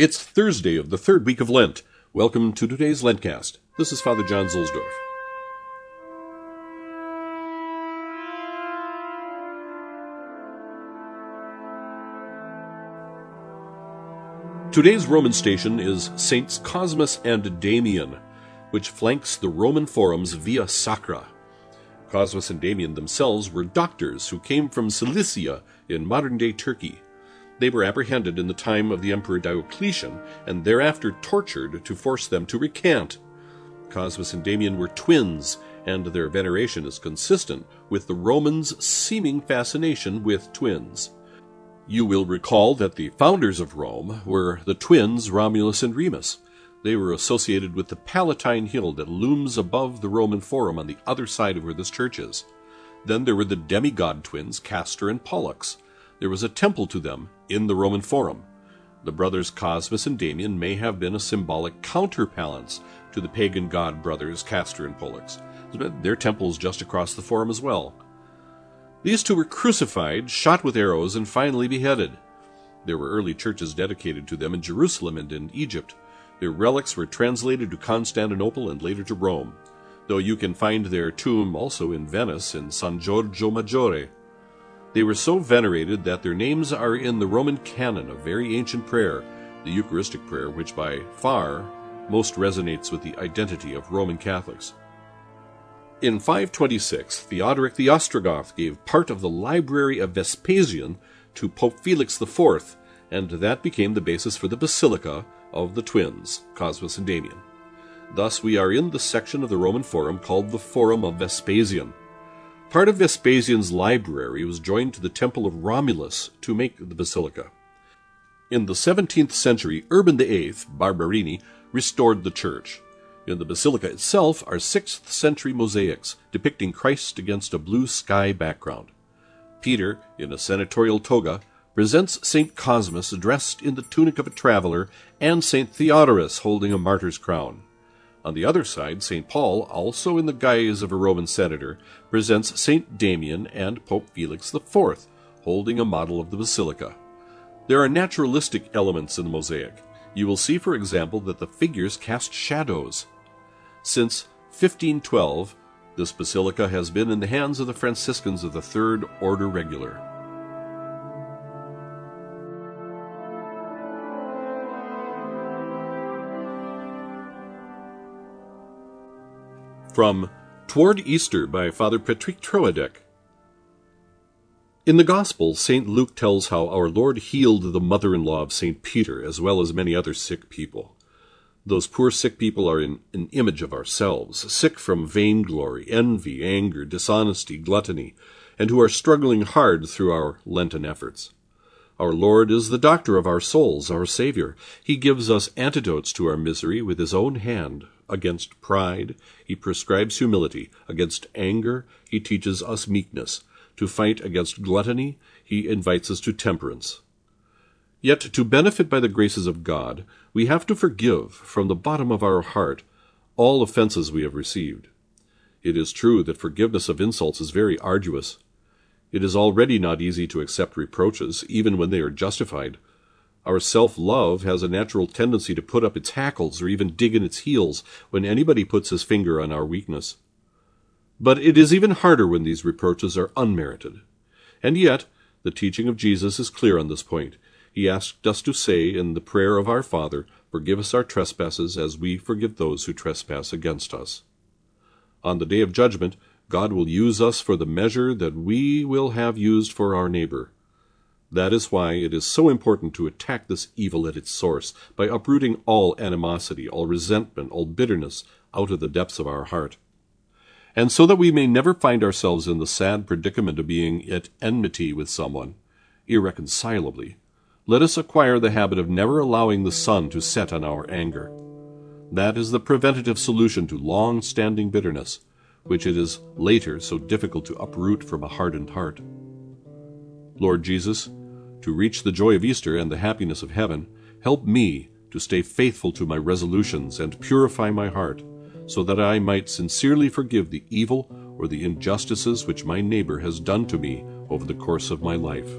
It's Thursday of the third week of Lent. Welcome to today's LENTCAzT. This is Father John Zuhlsdorf. Today's Roman station is Saints Cosmas and Damian, which flanks the Roman forums via Sacra. Cosmas and Damian themselves were doctors who came from Cilicia in modern day Turkey. They were apprehended in the time of the Emperor Diocletian and thereafter tortured to force them to recant. Cosmas and Damian were twins, and their veneration is consistent with the Romans' seeming fascination with twins. You will recall that the founders of Rome were the twins Romulus and Remus. They were associated with the Palatine Hill that looms above the Roman Forum on the other side of where this church is. Then there were the demigod twins Castor and Pollux. There was a temple to them in the Roman Forum. The brothers Cosmas and Damian may have been a symbolic counterbalance to the pagan god brothers Castor and Pollux. Their temples just across the Forum as well. These two were crucified, shot with arrows, and finally beheaded. There were early churches dedicated to them in Jerusalem and in Egypt. Their relics were translated to Constantinople and later to Rome, though you can find their tomb also in Venice in San Giorgio Maggiore. They were so venerated that their names are in the Roman canon, a very ancient prayer, the Eucharistic prayer, which by far most resonates with the identity of Roman Catholics. In 526, Theodoric the Ostrogoth gave part of the library of Vespasian to Pope Felix IV, and that became the basis for the Basilica of the twins, Cosmas and Damian. Thus, we are in the section of the Roman Forum called the Forum of Vespasian. Part of Vespasian's library was joined to the temple of Romulus to make the basilica. In the 17th century, Urban VIII, Barberini, restored the church. In the basilica itself are 6th century mosaics depicting Christ against a blue sky background. Peter, in a senatorial toga, presents St. Cosmas dressed in the tunic of a traveler and St. Theodorus holding a martyr's crown. On the other side, St. Paul, also in the guise of a Roman senator, presents St. Damian and Pope Felix IV, holding a model of the basilica. There are naturalistic elements in the mosaic. You will see, for example, that the figures cast shadows. Since 1512, this basilica has been in the hands of the Franciscans of the Third Order Regular. From Toward Easter by Father Patrick Troadec. In the Gospel, St. Luke tells how our Lord healed the mother in law of St. Peter, as well as many other sick people. Those poor sick people are in an image of ourselves, sick from vainglory, envy, anger, dishonesty, gluttony, and who are struggling hard through our Lenten efforts. Our Lord is the doctor of our souls, our Savior. He gives us antidotes to our misery with His own hand. Against pride, He prescribes humility. Against anger, He teaches us meekness. To fight against gluttony, He invites us to temperance. Yet, to benefit by the graces of God, we have to forgive from the bottom of our heart all offenses we have received. It is true that forgiveness of insults is very arduous. It is already not easy to accept reproaches, even when they are justified. Our self love has a natural tendency to put up its hackles or even dig in its heels when anybody puts his finger on our weakness. But it is even harder when these reproaches are unmerited. And yet, the teaching of Jesus is clear on this point. He asked us to say in the prayer of our Father, Forgive us our trespasses as we forgive those who trespass against us. On the day of judgment, God will use us for the measure that we will have used for our neighbor. That is why it is so important to attack this evil at its source by uprooting all animosity, all resentment, all bitterness out of the depths of our heart. And so that we may never find ourselves in the sad predicament of being at enmity with someone, irreconcilably, let us acquire the habit of never allowing the sun to set on our anger. That is the preventative solution to long standing bitterness which it is later so difficult to uproot from a hardened heart. Lord Jesus, to reach the joy of Easter and the happiness of heaven, help me to stay faithful to my resolutions and purify my heart, so that I might sincerely forgive the evil or the injustices which my neighbor has done to me over the course of my life.